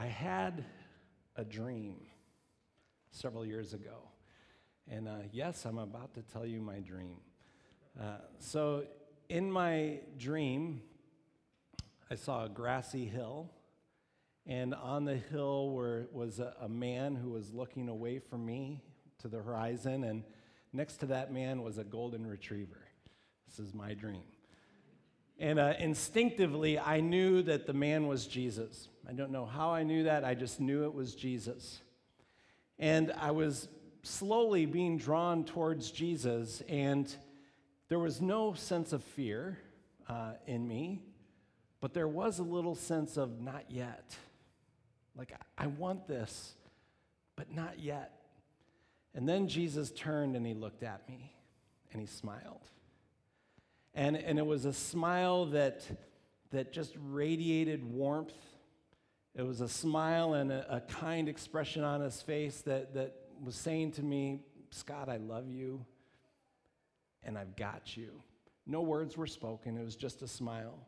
I had a dream several years ago. And uh, yes, I'm about to tell you my dream. Uh, so, in my dream, I saw a grassy hill, and on the hill were, was a, a man who was looking away from me to the horizon, and next to that man was a golden retriever. This is my dream. And uh, instinctively, I knew that the man was Jesus. I don't know how I knew that, I just knew it was Jesus. And I was slowly being drawn towards Jesus, and there was no sense of fear uh, in me, but there was a little sense of not yet. Like, I want this, but not yet. And then Jesus turned and he looked at me and he smiled. And, and it was a smile that, that just radiated warmth. It was a smile and a, a kind expression on his face that, that was saying to me, Scott, I love you and I've got you. No words were spoken, it was just a smile.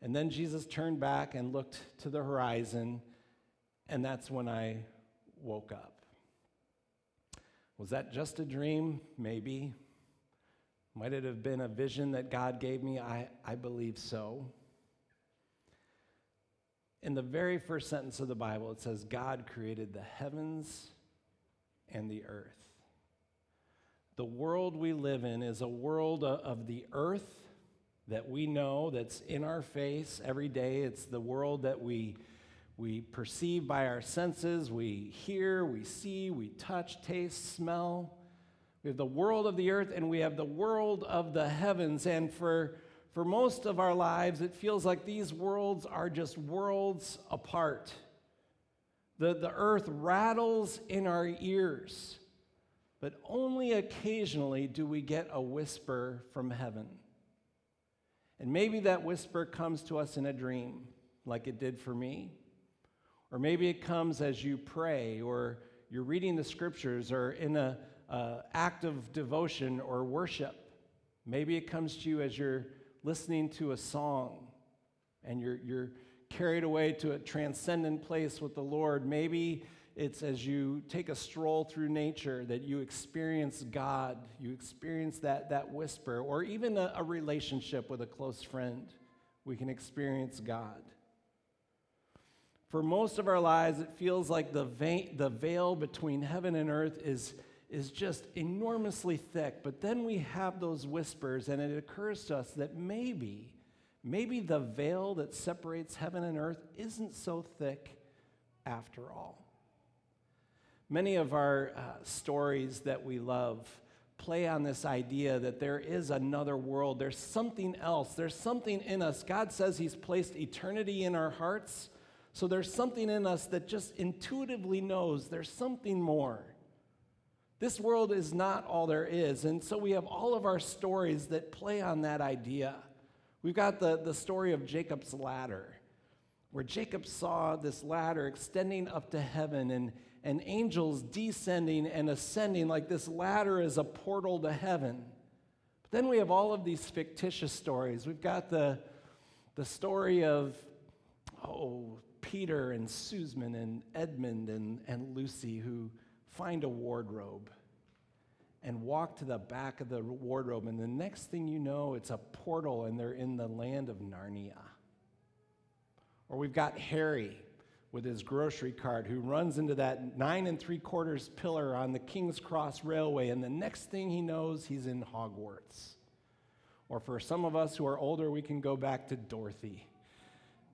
And then Jesus turned back and looked to the horizon, and that's when I woke up. Was that just a dream? Maybe. Might it have been a vision that God gave me? I, I believe so. In the very first sentence of the Bible, it says, God created the heavens and the earth. The world we live in is a world of the earth that we know, that's in our face every day. It's the world that we, we perceive by our senses. We hear, we see, we touch, taste, smell. We have the world of the earth and we have the world of the heavens. And for, for most of our lives, it feels like these worlds are just worlds apart. The, the earth rattles in our ears, but only occasionally do we get a whisper from heaven. And maybe that whisper comes to us in a dream, like it did for me. Or maybe it comes as you pray, or you're reading the scriptures, or in a uh, act of devotion or worship. Maybe it comes to you as you're listening to a song and you're, you're carried away to a transcendent place with the Lord. Maybe it's as you take a stroll through nature that you experience God, you experience that, that whisper, or even a, a relationship with a close friend. We can experience God. For most of our lives, it feels like the, the veil between heaven and earth is is just enormously thick. But then we have those whispers, and it occurs to us that maybe, maybe the veil that separates heaven and earth isn't so thick after all. Many of our uh, stories that we love play on this idea that there is another world, there's something else, there's something in us. God says He's placed eternity in our hearts. So there's something in us that just intuitively knows there's something more. This world is not all there is. And so we have all of our stories that play on that idea. We've got the, the story of Jacob's ladder, where Jacob saw this ladder extending up to heaven and, and angels descending and ascending like this ladder is a portal to heaven. But then we have all of these fictitious stories. We've got the, the story of, oh, Peter and Susan and Edmund and, and Lucy who find a wardrobe and walk to the back of the wardrobe, and the next thing you know, it's a portal and they're in the land of Narnia. Or we've got Harry with his grocery cart who runs into that nine and three quarters pillar on the King's Cross Railway, and the next thing he knows, he's in Hogwarts. Or for some of us who are older, we can go back to Dorothy.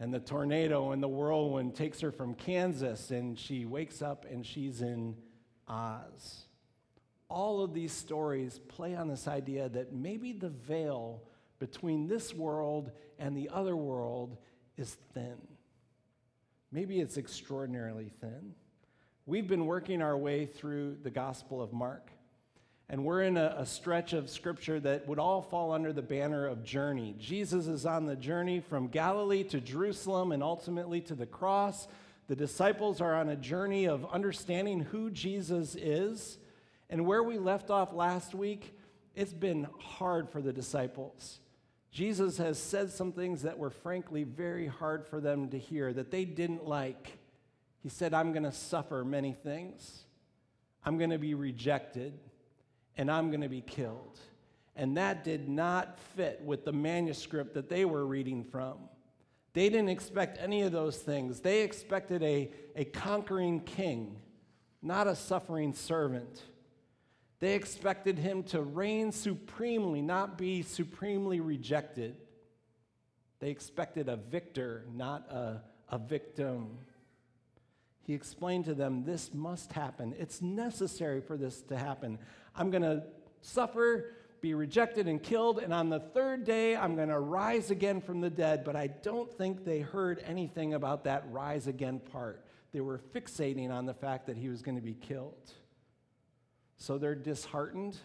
And the tornado and the whirlwind takes her from Kansas, and she wakes up and she's in Oz. All of these stories play on this idea that maybe the veil between this world and the other world is thin. Maybe it's extraordinarily thin. We've been working our way through the Gospel of Mark, and we're in a, a, stretch of scripture that would all fall under the banner of journey. Jesus is on the journey from Galilee to Jerusalem and ultimately to the cross. The disciples are on a journey of understanding who Jesus is. And where we left off last week, it's been hard for the disciples. Jesus has said some things that were frankly very hard for them to hear, that they didn't like. He said, I'm going to suffer many things. I'm going to be rejected, and I'm going to be killed. And that did not fit with the manuscript that they were reading from. They didn't expect any of those things. They expected a, a conquering king, not a suffering servant. They expected him to reign supremely, not be supremely rejected. They expected a victor, not a, a victim. He explained to them, This must happen. It's necessary for this to happen. I'm going to suffer be rejected and killed, and on the third day I'm going to rise again from the dead. But I don't think they heard anything about that rise again part. They were fixating on the fact that he was going to be killed. So they're disheartened,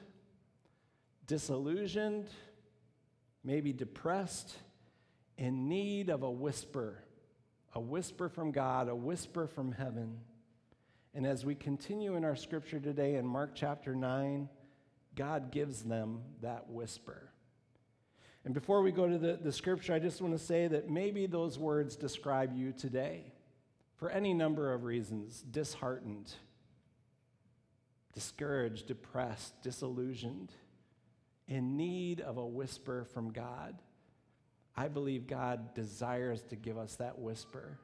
disillusioned, maybe depressed, in need of a whisper, a whisper from God, a whisper from heaven. And as we continue in our scripture today in Mark chapter 9, God gives them that whisper. And before we go to the, the scripture, I just want to say that maybe those words describe you today for any number of reasons disheartened, discouraged, depressed, disillusioned, in need of a whisper from God. I believe God desires to give us that whisper.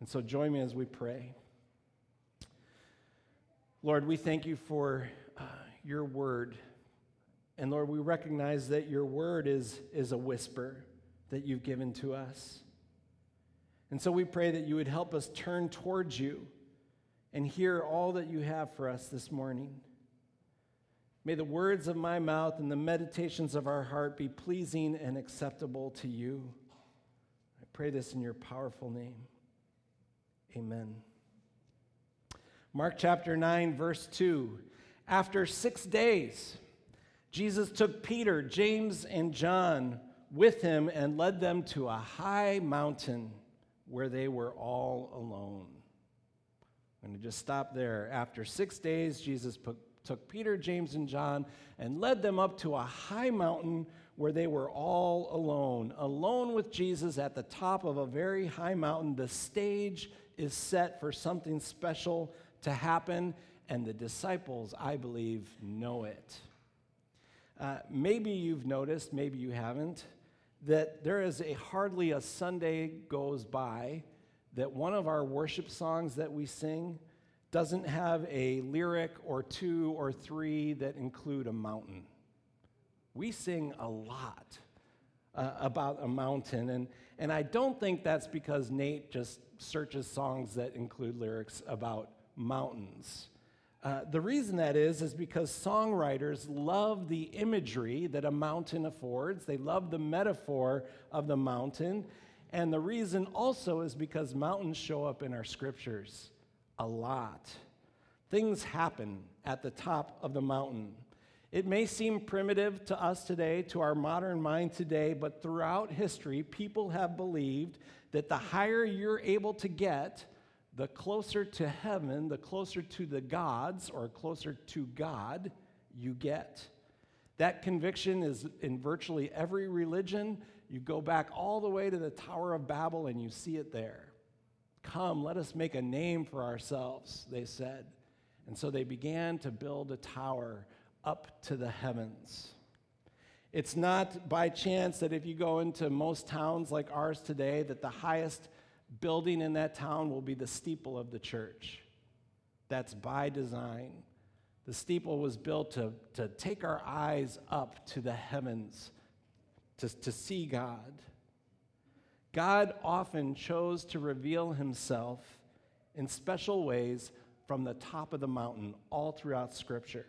And so join me as we pray. Lord, we thank you for uh, your word. And Lord, we recognize that your word is, is a whisper that you've given to us. And so we pray that you would help us turn towards you and hear all that you have for us this morning. May the words of my mouth and the meditations of our heart be pleasing and acceptable to you. I pray this in your powerful name. Amen. Mark chapter 9, verse 2. After six days, Jesus took Peter, James, and John with him and led them to a high mountain where they were all alone. I'm going to just stop there. After six days, Jesus put, took Peter, James, and John and led them up to a high mountain where they were all alone. Alone with Jesus at the top of a very high mountain. The stage is set for something special to happen, and the disciples, I believe, know it. Uh, maybe you've noticed, maybe you haven't, that there is a hardly a Sunday goes by that one of our worship songs that we sing doesn't have a lyric or two or three that include a mountain. We sing a lot uh, about a mountain, and, and I don't think that's because Nate just searches songs that include lyrics about mountains. Uh, the reason that is, is because songwriters love the imagery that a mountain affords. They love the metaphor of the mountain. And the reason also is because mountains show up in our scriptures a lot. Things happen at the top of the mountain. It may seem primitive to us today, to our modern mind today, but throughout history, people have believed that the higher you're able to get, the closer to heaven, the closer to the gods or closer to God you get. That conviction is in virtually every religion. You go back all the way to the Tower of Babel and you see it there. Come, let us make a name for ourselves, they said. And so they began to build a tower up to the heavens. It's not by chance that if you go into most towns like ours today, that the highest building in that town will be the steeple of the church. That's by design. The steeple was built to, to take our eyes up to the heavens, to, to see God. God often chose to reveal himself in special ways from the top of the mountain all throughout Scripture.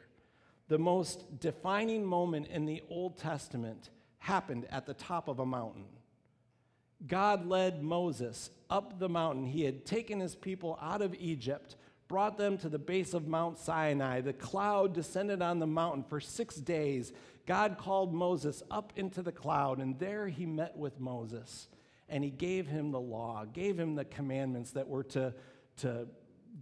The most defining moment in the Old Testament happened at the top of a mountain. God led Moses up the mountain. He had taken his people out of Egypt, brought them to the base of Mount Sinai. The cloud descended on the mountain for six days. God called Moses up into the cloud, and there he met with Moses. And he gave him the law, gave him the commandments that were to, to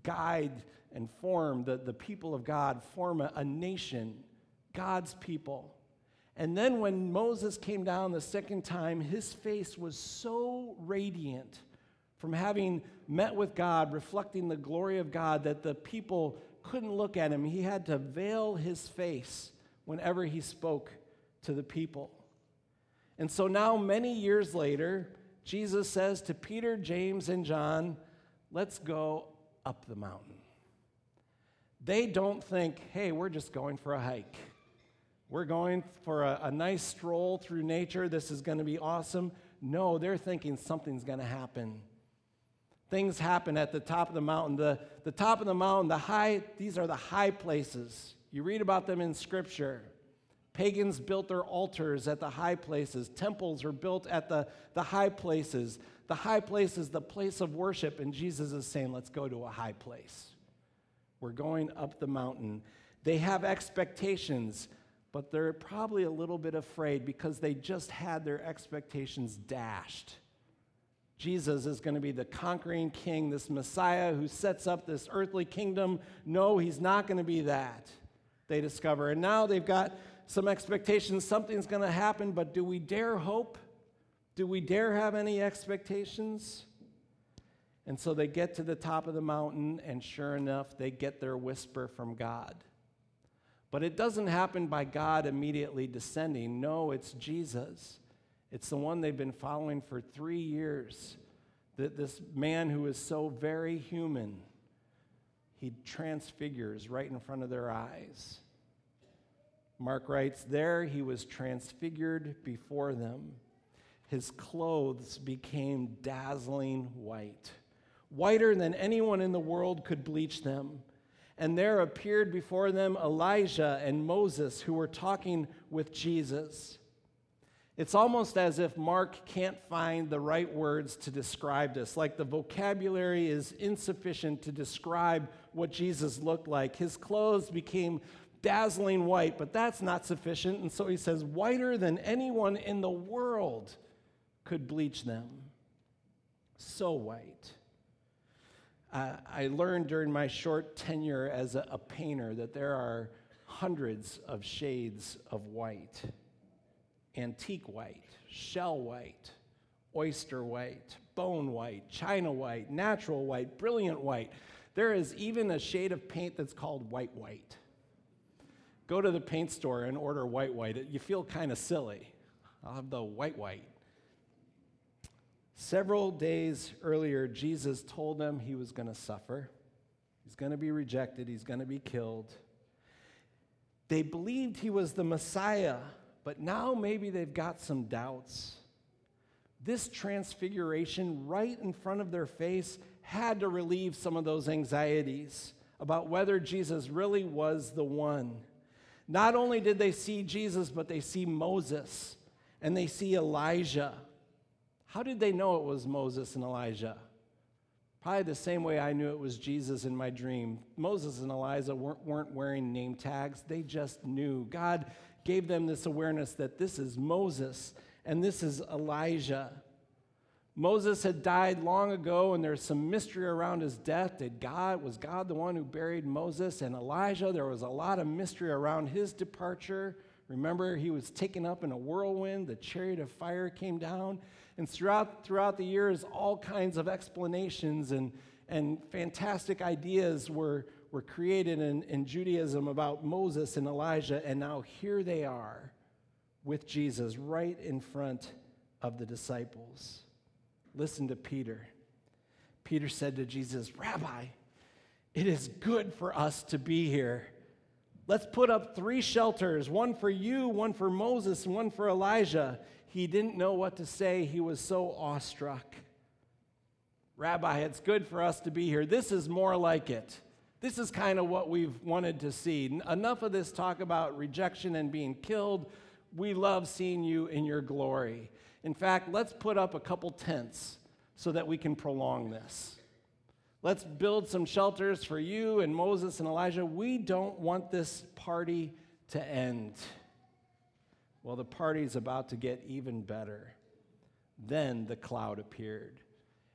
guide and form the, the people of God, form a, a nation, God's people. And then when Moses came down the second time, his face was so radiant from having met with God, reflecting the glory of God, that the people couldn't look at him. He had to veil his face whenever he spoke to the people. And so now, many years later, Jesus says to Peter, James, and John, Let's go up the mountain. They don't think, hey, we're just going for a hike. We're going for a, a nice stroll through nature. This is going to be awesome. No, they're thinking something's going to happen. Things happen at the top of the mountain. The, the top of the mountain, the high, these are the high places. You read about them in Scripture. Pagans built their altars at the high places. Temples were built at the, the high places. The high place is the place of worship, and Jesus is saying, let's go to a high place. We're going up the mountain. They have expectations, but they're probably a little bit afraid because they just had their expectations dashed. Jesus is going to be the conquering king, this Messiah who sets up this earthly kingdom. No, he's not going to be that, they discover. And now they've got some expectations. Something's going to happen, but do we dare hope? Do we dare have any expectations? And so they get to the top of the mountain, and sure enough, they get their whisper from God. But it doesn't happen by God immediately descending. No, it's Jesus. It's the one they've been following for three years. That this man who is so very human, he transfigures right in front of their eyes. Mark writes, There he was transfigured before them. His clothes became dazzling white, whiter than anyone in the world could bleach them. And there appeared before them Elijah and Moses, who were talking with Jesus. It's almost as if Mark can't find the right words to describe this, like the vocabulary is insufficient to describe what Jesus looked like. His clothes became dazzling white, but that's not sufficient. And so he says, whiter than anyone in the world could bleach them. So white. I learned during my short tenure as a, a painter that there are hundreds of shades of white antique white, shell white, oyster white, bone white, china white, natural white, brilliant white. There is even a shade of paint that's called white white. Go to the paint store and order white white. You feel kind of silly. I'll have the white white. Several days earlier, Jesus told them he was going to suffer. He's going to be rejected. He's going to be killed. They believed he was the Messiah, but now maybe they've got some doubts. This transfiguration right in front of their face had to relieve some of those anxieties about whether Jesus really was the one. Not only did they see Jesus, but they see Moses and they see Elijah. How did they know it was Moses and Elijah? Probably the same way I knew it was Jesus in my dream. Moses and Elijah weren't, weren't wearing name tags, they just knew. God gave them this awareness that this is Moses and this is Elijah. Moses had died long ago, and there's some mystery around his death. Did God was God the one who buried Moses and Elijah? There was a lot of mystery around his departure. Remember, he was taken up in a whirlwind. The chariot of fire came down, and throughout throughout the years, all kinds of explanations and and fantastic ideas were were created in, in Judaism about Moses and Elijah, and now here they are with Jesus right in front of the disciples. Listen to Peter. Peter said to Jesus, Rabbi, it is good for us to be here. Let's put up three shelters one for you, one for Moses, and one for Elijah. He didn't know what to say, he was so awestruck. Rabbi, it's good for us to be here. This is more like it. This is kind of what we've wanted to see. Enough of this talk about rejection and being killed. We love seeing you in your glory. In fact, let's put up a couple tents so that we can prolong this. Let's build some shelters for you and Moses and Elijah. We don't want this party to end. Well, the party's about to get even better. Then the cloud appeared.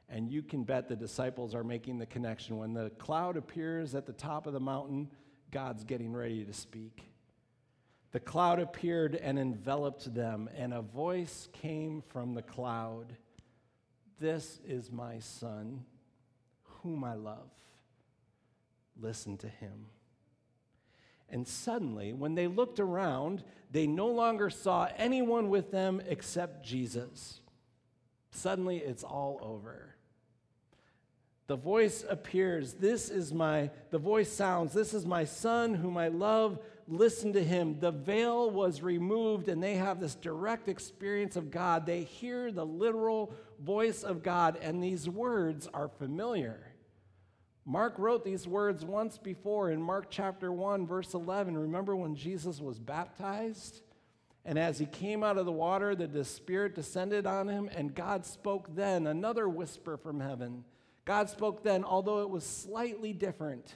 And you can bet the disciples are making the connection. When the cloud appears at the top of the mountain, God's getting ready to speak. The cloud appeared and enveloped them, and a voice came from the cloud. This is my son, whom I love. Listen to him. And suddenly, when they looked around, they no longer saw anyone with them except Jesus. Suddenly, it's all over. The voice appears. This is my, the voice sounds, This is my son whom I love. Listen to him. The veil was removed, and they have this direct experience of God. They hear the literal voice of God, and these words are familiar. Mark wrote these words once before in Mark chapter 1, verse 11. Remember when Jesus was baptized? And as he came out of the water, the Spirit descended on him, and God spoke then, another whisper from heaven. God spoke then, although it was slightly different.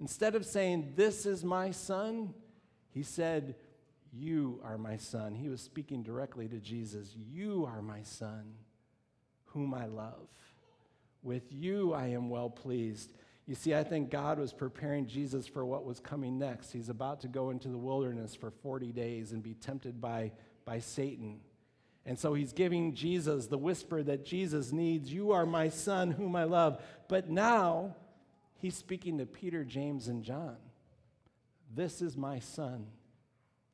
Instead of saying, This is my son, he said, You are my son. He was speaking directly to Jesus. You are my son, whom I love. With you I am well pleased. You see, I think God was preparing Jesus for what was coming next. He's about to go into the wilderness for 40 days and be tempted by, by Satan. And so he's giving Jesus the whisper that Jesus needs You are my son, whom I love. But now he's speaking to Peter, James, and John. This is my son.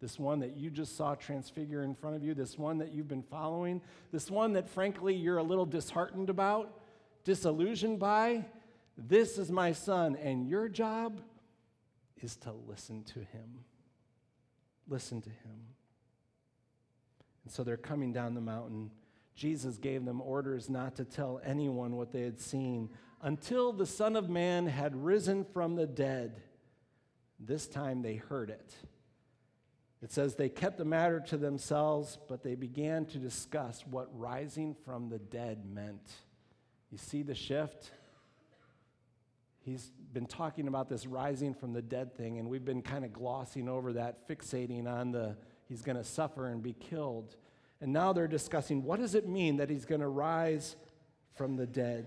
This one that you just saw transfigure in front of you, this one that you've been following, this one that frankly you're a little disheartened about disillusioned by, this is my son, and your job is to listen to him. Listen to him. And so they're coming down the mountain. Jesus gave them orders not to tell anyone what they had seen until the Son of Man had risen from the dead. This time they heard it. It says they kept the matter to themselves, but they began to discuss what rising from the dead meant. You see the shift? He's been talking about this rising from the dead thing, and we've been kind of glossing over that, fixating on the he's going to suffer and be killed. And now they're discussing what does it mean that he's going to rise from the dead?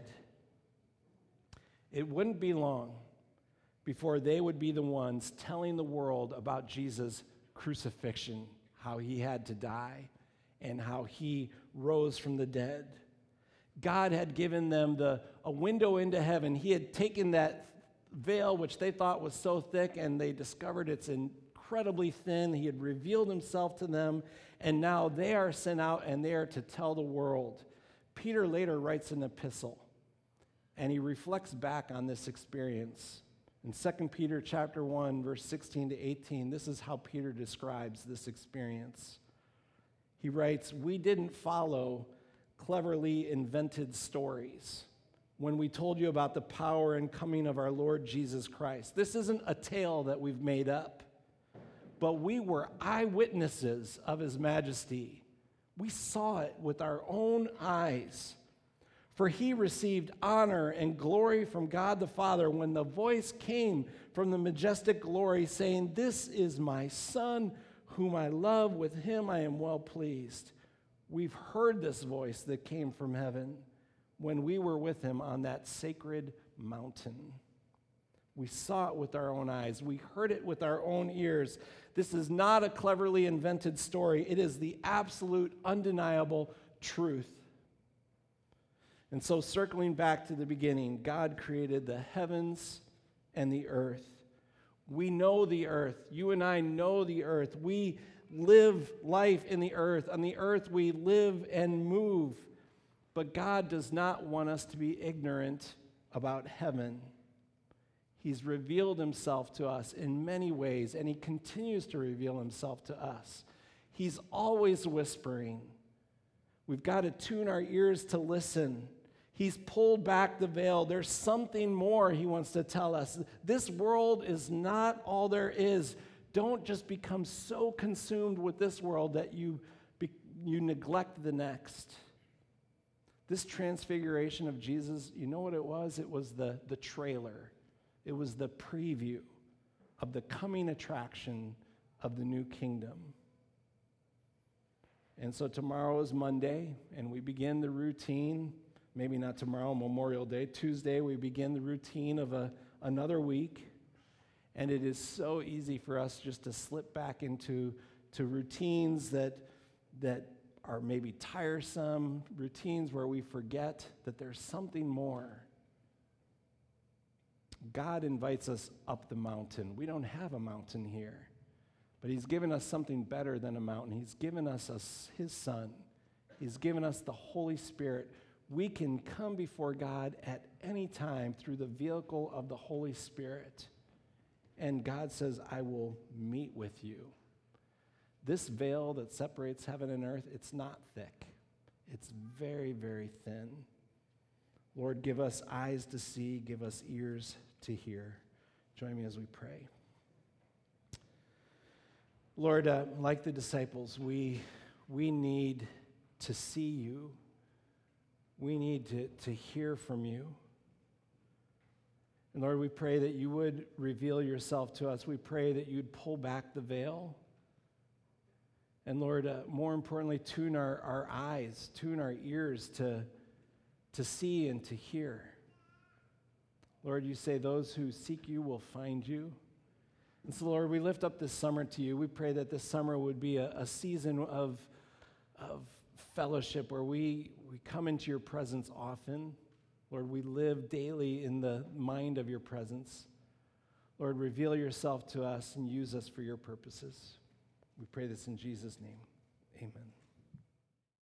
It wouldn't be long before they would be the ones telling the world about Jesus' crucifixion, how he had to die, and how he rose from the dead. God had given them the, a window into heaven. He had taken that veil, which they thought was so thick, and they discovered it's incredibly thin. He had revealed himself to them, and now they are sent out and they are to tell the world. Peter later writes an epistle, and he reflects back on this experience. In 2 Peter chapter 1, verse 16 to 18, this is how Peter describes this experience. He writes, We didn't follow cleverly invented stories when we told you about the power and coming of our Lord Jesus Christ. This isn't a tale that we've made up, but we were eyewitnesses of his majesty. We saw it with our own eyes. For he received honor and glory from God the Father when the voice came from the majestic glory, saying, This is my Son, whom I love. With him I am well pleased. We've heard this voice that came from heaven when we were with him on that sacred mountain. We saw it with our own eyes. We heard it with our own ears. This is not a cleverly invented story, it is the absolute, undeniable truth. And so, circling back to the beginning, God created the heavens and the earth. We know the earth. You and I know the earth. We live life in the earth. On the earth, we live and move. But God does not want us to be ignorant about heaven. He's revealed himself to us in many ways, and he continues to reveal himself to us. He's always whispering. We've got to tune our ears to listen. He's pulled back the veil. There's something more he wants to tell us. This world is not all there is don't just become so consumed with this world that you, be, you neglect the next. This transfiguration of Jesus, you know what it was? It was the, the trailer, it was the preview of the coming attraction of the new kingdom. And so tomorrow is Monday, and we begin the routine. Maybe not tomorrow, Memorial Day. Tuesday, we begin the routine of a, another week. And it is so easy for us just to slip back into to routines that, that are maybe tiresome, routines where we forget that there's something more. God invites us up the mountain. We don't have a mountain here, but He's given us something better than a mountain. He's given us a, His Son, He's given us the Holy Spirit. We can come before God at any time through the vehicle of the Holy Spirit. And God says, I will meet with you. This veil that separates heaven and earth, it's not thick. It's very, very thin. Lord, give us eyes to see, give us ears to hear. Join me as we pray. Lord, uh, like the disciples, we, we need to see you. We need to, to hear from you. And Lord, we pray that you would reveal yourself to us. We pray that you'd pull back the veil. And Lord, uh, more importantly, tune our, our eyes, tune our ears to, to see and to hear. Lord, you say those who seek you will find you. And so, Lord, we lift up this summer to you. We pray that this summer would be a, a season of, of fellowship where we, we come into your presence often. Lord, we live daily in the mind of your presence. Lord, reveal yourself to us and use us for your purposes. We pray this in Jesus' name. Amen.